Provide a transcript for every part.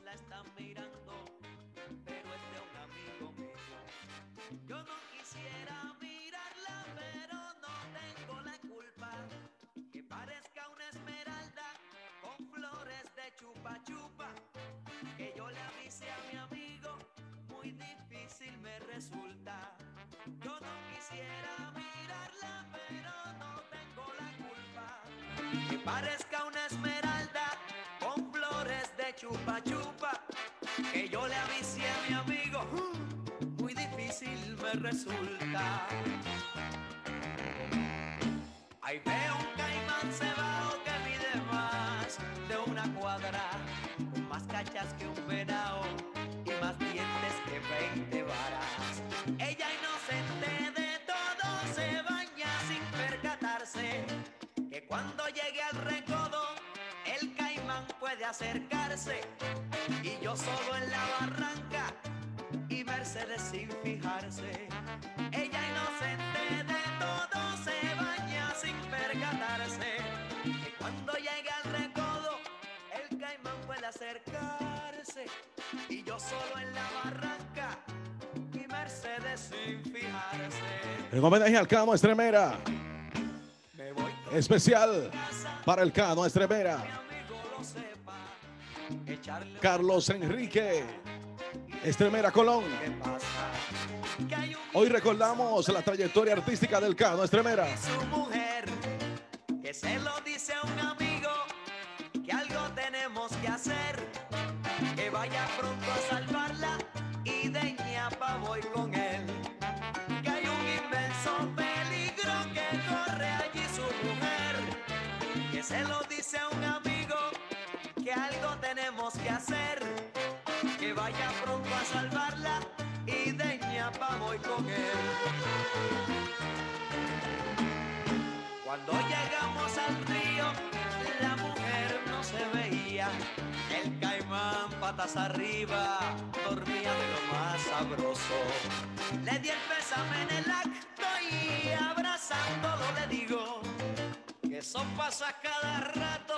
la están mirando, pero es de un amigo mío. Yo no quisiera mirarla, pero no tengo la culpa. Que parezca una esmeralda con flores de chupa chupa. Que yo le avise a mi amigo, muy difícil me resulta. Yo no quisiera mirarla, pero no tengo la culpa. Que parezca chupa chupa. Que yo le avise a mi amigo, uh, muy difícil me resulta. Ahí veo un caimán cebado que mide más de una cuadra, con más cachas que un venado y más dientes que 20 varas. Ella inocente de todo se baña sin percatarse que cuando llegue al recodo el puede acercarse y yo solo en la barranca y Mercedes sin fijarse. Ella inocente de todo se baña sin percatarse que cuando llegue al recodo el caimán puede acercarse y yo solo en la barranca y Mercedes sin fijarse. En homenaje al Cano Estremera. Especial para el Cano Estremera. Carlos Enrique Estremera Colón. Hoy recordamos la trayectoria artística del Cano Estremera. su mujer que se lo dice un amigo con él Cuando llegamos al río, la mujer no se veía. El caimán patas arriba dormía de lo más sabroso. Le di el pésame en el acto y abrazándolo le digo que eso pasa cada rato,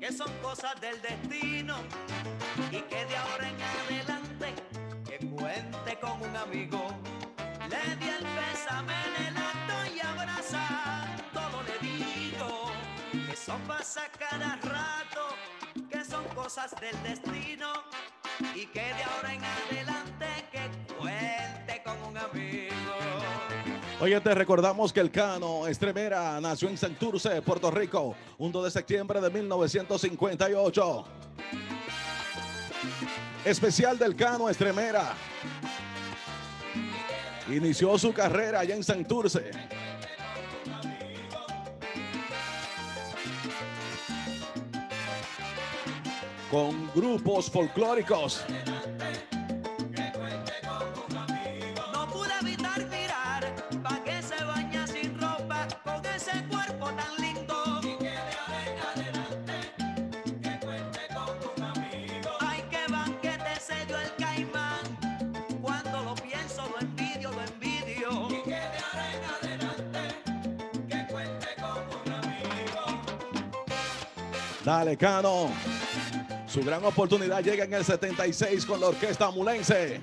que son cosas del destino y que de ahora en adelante cuente con un amigo. Le di el pésame en el acto y abrazándolo le digo que eso pasa cada rato, que son cosas del destino y que de ahora en adelante que cuente con un amigo. Oye, te recordamos que el Cano Estremera nació en Santurce, Puerto Rico, un 2 de septiembre de 1958. Especial del Cano Estremera. Inició su carrera allá en Santurce. Con grupos folclóricos. Dale, Cano. Su gran oportunidad llega en el 76 con la orquesta amulense.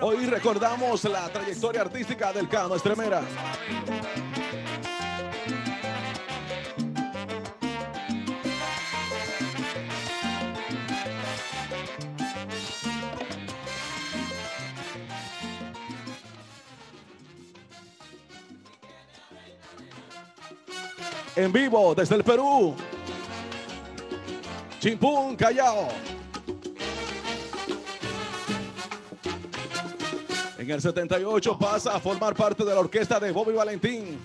Hoy recordamos la trayectoria artística del Cano Estremera. En vivo desde el Perú. Chimpún, Callao. En el 78 pasa a formar parte de la orquesta de Bobby Valentín.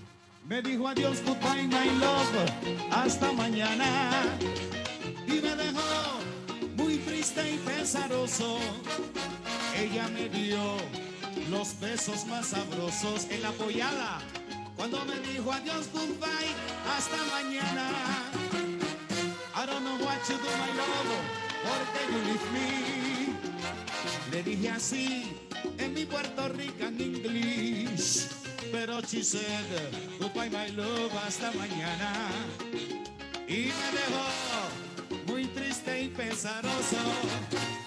Me dijo adiós, goodbye, my love, hasta mañana. Y me dejó muy triste y pesaroso. Ella me dio los besos más sabrosos en la apoyada. Cuando me dijo adiós, goodbye, hasta mañana. I don't know what you do, my love, porque you leave me. Le dije así, en mi Puerto Rican English. Pero she said, goodbye my love, hasta mañana. Y me dejó muy triste y pesaroso.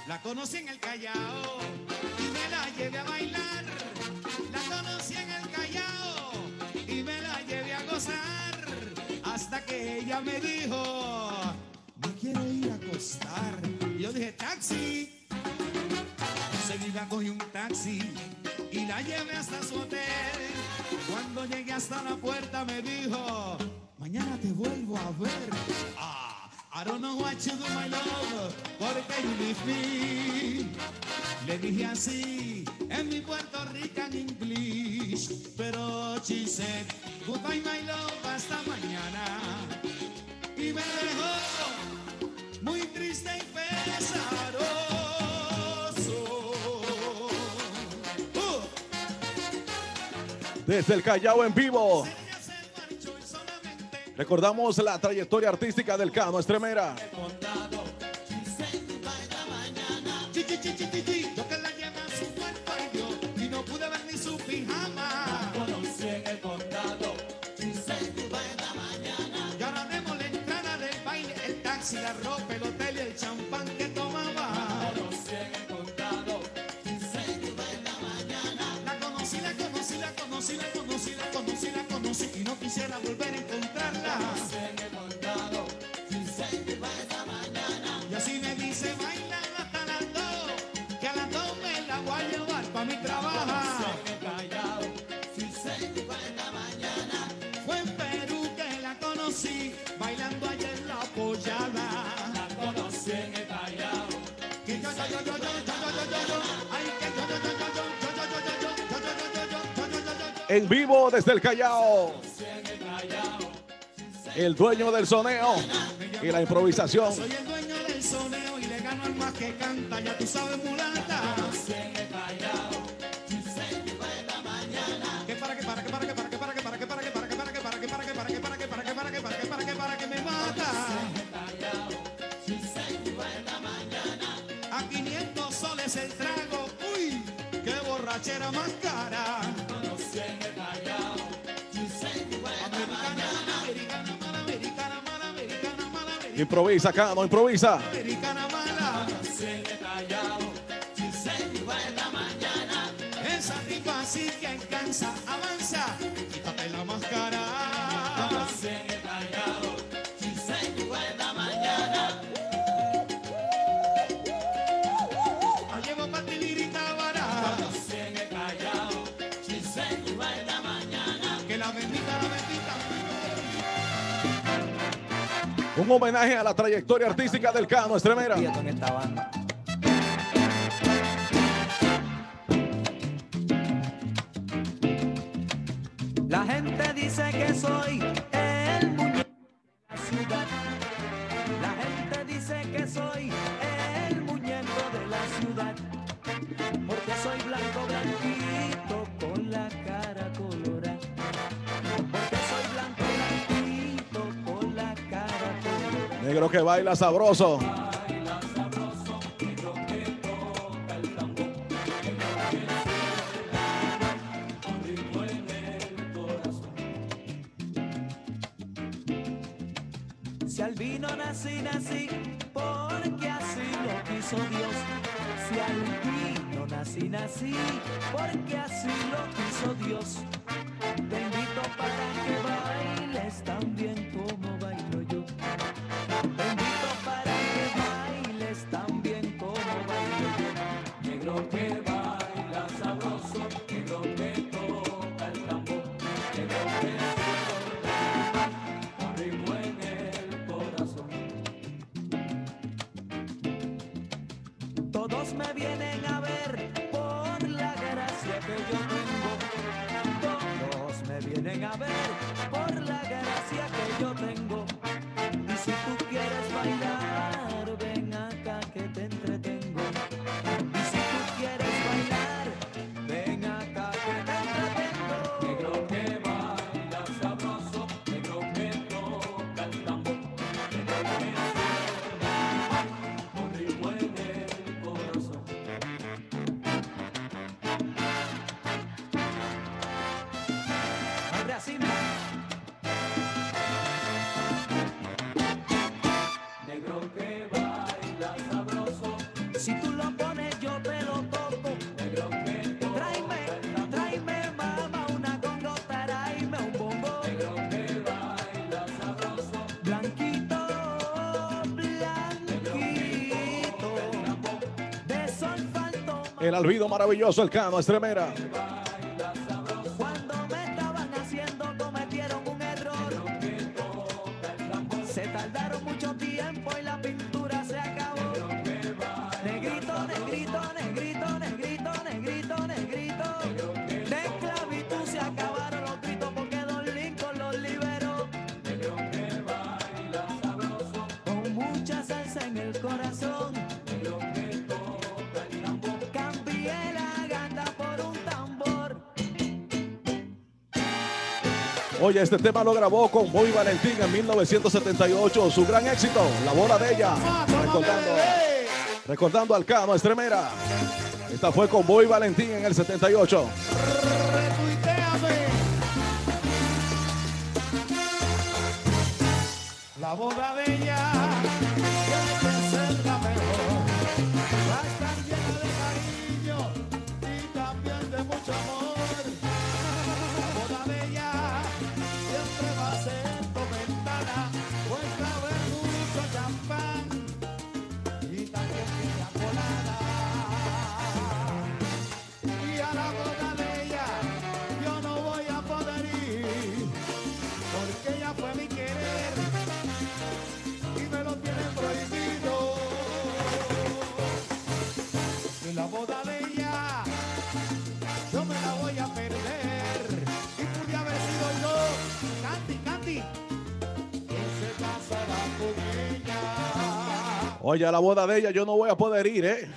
La conocí en el Callao y me la llevé a ella me dijo, me quiero ir a acostar. Yo dije, taxi. Enseguida cogí un taxi y la llevé hasta su hotel. Cuando llegué hasta la puerta me dijo, mañana te vuelvo a ver. Ah, I don't know what you do, my love, porque you leave me. Le dije así en mi Puerto Rican English, Desde el Callao en vivo. Recordamos la trayectoria artística del Cano Estremera. En vivo desde el Callao. El dueño del soneo y la improvisación. Soy el dueño del soneo y le gano al más que canta, ya tú sabes, mulata. Improvisa, Cano, improvisa. Que avanza. Un homenaje a la trayectoria artística del Cano Estremera. La gente Negro que baila sabroso. Si al vino nací, nací, porque así lo quiso Dios. Si al vino nací, nací, porque así lo quiso Dios. Todos me vienen a ver por la gracia que yo tengo. Todos me vienen a ver por la gracia que yo tengo. Y si tú quieres bailar, El albino maravilloso, el cano, Estremera. Cuando me estaban haciendo cometieron un error. Se tardaron mucho tiempo y la pintura se acabó. Negrito, negrito, negrito, negrito, negrito, negrito. De esclavitud se acabaron los gritos porque Don Lincoln los liberó. Con mucha salsa en el corazón. Oye, este tema lo grabó con Boy Valentín en 1978. Su gran éxito, La bola de ella. Recordando, recordando al cano, Estremera. Esta fue con Boy Valentín en el 78. Retuiteame. La boda de ella Oye, a la boda de ella yo no voy a poder ir, ¿eh?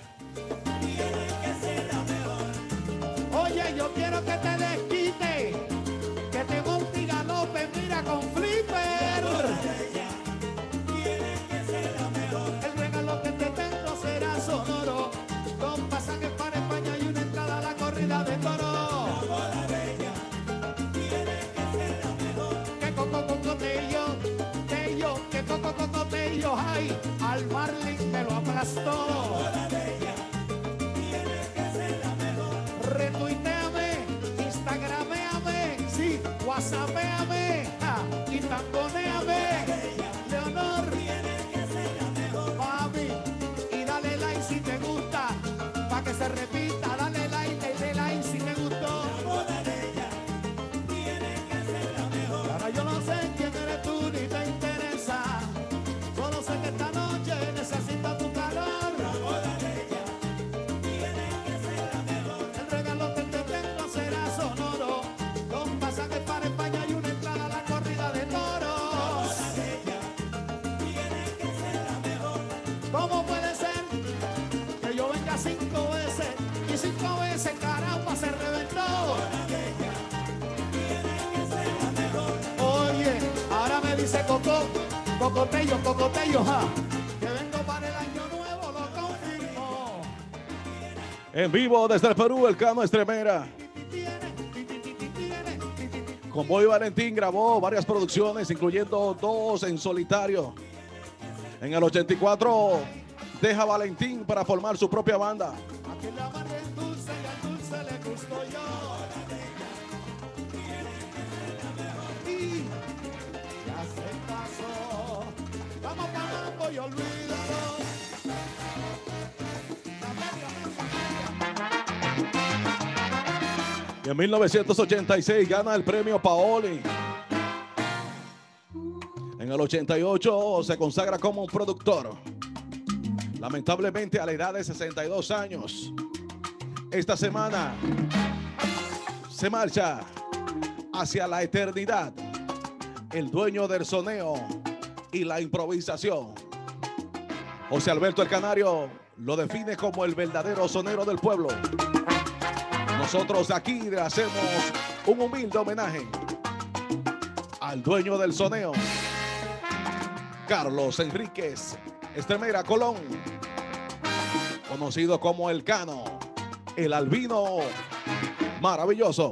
Oye, ahora me dice Coco, Cocotello, Cocotello, ja, que vengo para el año nuevo, lo. En vivo desde el Perú, el cano Estremera. Con Boy Valentín grabó varias producciones, incluyendo dos en solitario. En el 84 deja Valentín para formar su propia banda. En 1986 gana el premio Paoli. En el 88 se consagra como productor. Lamentablemente a la edad de 62 años. Esta semana se marcha hacia la eternidad. El dueño del soneo y la improvisación. José Alberto el Canario lo define como el verdadero sonero del pueblo. Nosotros aquí le hacemos un humilde homenaje al dueño del soneo, Carlos Enríquez Estremera Colón, conocido como el Cano, el albino maravilloso.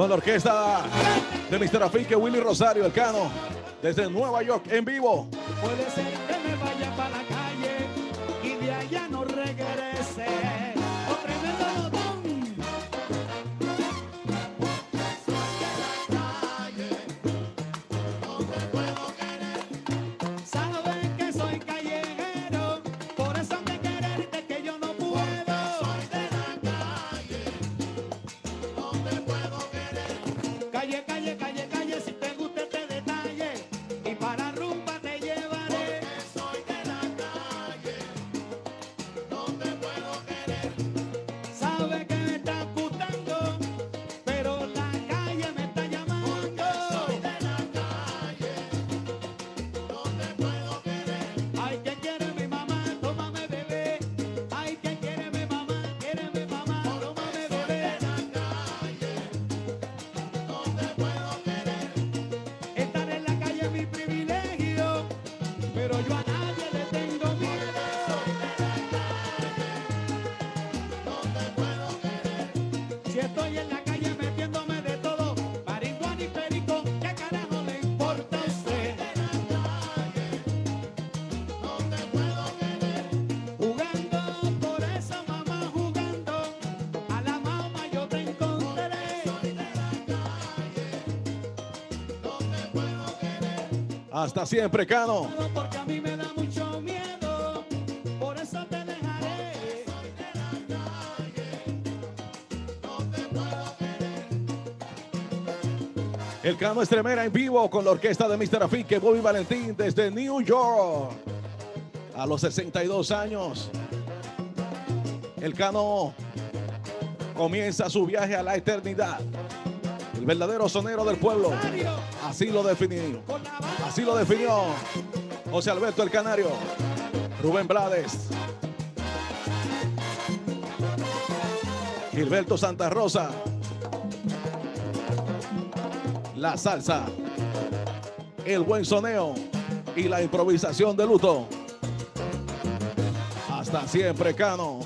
Con la orquesta de Mr. Afique, Willy Rosario, el Cano, desde Nueva York, en vivo. Hasta siempre, Cano. Porque a mí me da mucho miedo, por eso te dejaré. Soy de la calle, ¿dónde puedo querer? El Cano Estremera en vivo con la orquesta de Mr. Afique, Bobby Valentín, desde New York. A los 62 años, el Cano comienza su viaje a la eternidad. El verdadero sonero del pueblo. Así lo definió. Así lo definió José Alberto el Canario, Rubén Blades, Gilberto Santa Rosa, la salsa, el buen soneo y la improvisación de luto. Hasta siempre, Cano.